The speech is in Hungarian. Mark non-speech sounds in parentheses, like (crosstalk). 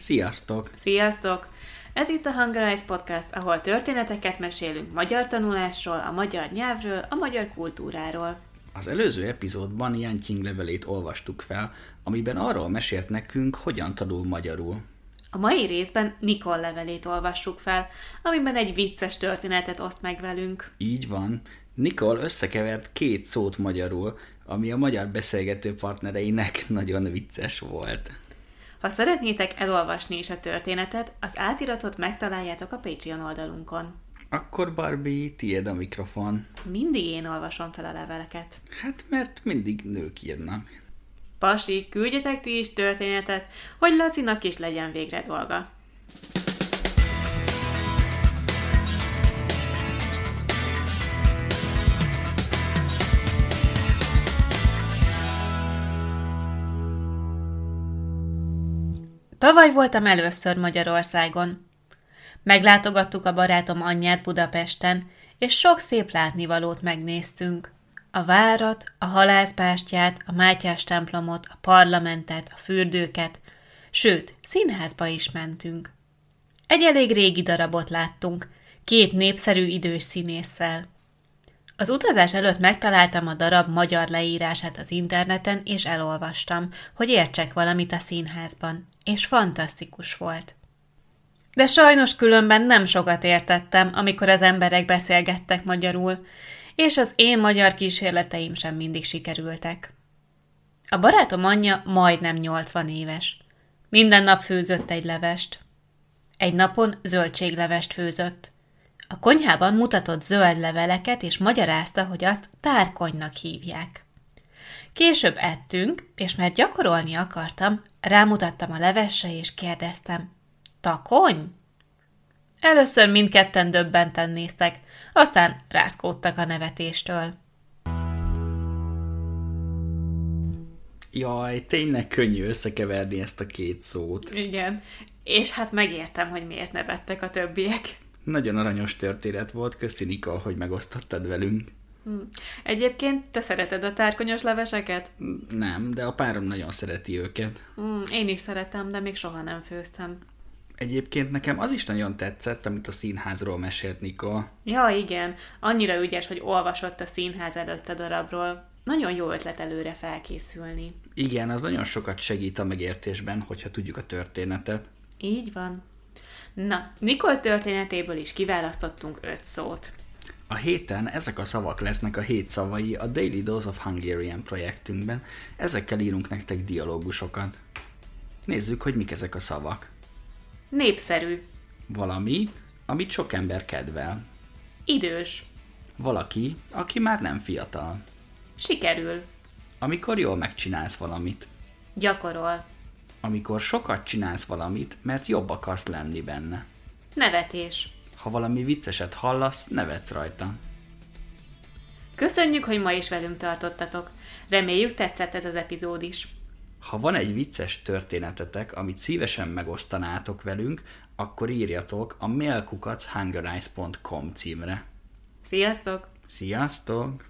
Sziasztok! Sziasztok! Ez itt a Hungarize Podcast, ahol történeteket mesélünk magyar tanulásról, a magyar nyelvről, a magyar kultúráról. Az előző epizódban King levelét olvastuk fel, amiben arról mesélt nekünk, hogyan tanul magyarul. A mai részben Nikol levelét olvassuk fel, amiben egy vicces történetet oszt meg velünk. Így van. Nikol összekevert két szót magyarul, ami a magyar beszélgető partnereinek (laughs) nagyon vicces volt. Ha szeretnétek elolvasni is a történetet, az átiratot megtaláljátok a Patreon oldalunkon. Akkor Barbie, tiéd a mikrofon. Mindig én olvasom fel a leveleket. Hát mert mindig nők írnak. Pasi, küldjetek ti is történetet, hogy Lacinak is legyen végre dolga. Tavaly voltam először Magyarországon. Meglátogattuk a barátom anyját Budapesten, és sok szép látnivalót megnéztünk. A várat, a halászpástyát, a Mátyás templomot, a parlamentet, a fürdőket, sőt, színházba is mentünk. Egy elég régi darabot láttunk, két népszerű idős színésszel. Az utazás előtt megtaláltam a darab magyar leírását az interneten, és elolvastam, hogy értsek valamit a színházban, és fantasztikus volt. De sajnos különben nem sokat értettem, amikor az emberek beszélgettek magyarul, és az én magyar kísérleteim sem mindig sikerültek. A barátom anyja majdnem 80 éves. Minden nap főzött egy levest. Egy napon zöldséglevest főzött. A konyhában mutatott zöld leveleket, és magyarázta, hogy azt tárkonynak hívják. Később ettünk, és mert gyakorolni akartam, rámutattam a levesre, és kérdeztem, takony? Először mindketten döbbenten néztek, aztán rászkódtak a nevetéstől. Jaj, tényleg könnyű összekeverni ezt a két szót. Igen, és hát megértem, hogy miért nevettek a többiek. Nagyon aranyos történet volt, köszi Nika, hogy megosztottad velünk. Hm. Egyébként te szereted a tárkonyos leveseket? Nem, de a párom nagyon szereti őket. Hm, én is szeretem, de még soha nem főztem. Egyébként nekem az is nagyon tetszett, amit a színházról mesélt Nika. Ja, igen. Annyira ügyes, hogy olvasott a színház előtt a darabról. Nagyon jó ötlet előre felkészülni. Igen, az nagyon sokat segít a megértésben, hogyha tudjuk a történetet. Így van. Na, Nikol történetéből is kiválasztottunk öt szót. A héten ezek a szavak lesznek a hét szavai a Daily Dose of Hungarian projektünkben. Ezekkel írunk nektek dialógusokat. Nézzük, hogy mik ezek a szavak. Népszerű. Valami, amit sok ember kedvel. Idős. Valaki, aki már nem fiatal. Sikerül. Amikor jól megcsinálsz valamit. Gyakorol. Amikor sokat csinálsz valamit, mert jobb akarsz lenni benne. Nevetés. Ha valami vicceset hallasz, nevetsz rajta. Köszönjük, hogy ma is velünk tartottatok. Reméljük tetszett ez az epizód is. Ha van egy vicces történetetek, amit szívesen megosztanátok velünk, akkor írjatok a mailkukachungarize.com címre. Sziasztok! Sziasztok!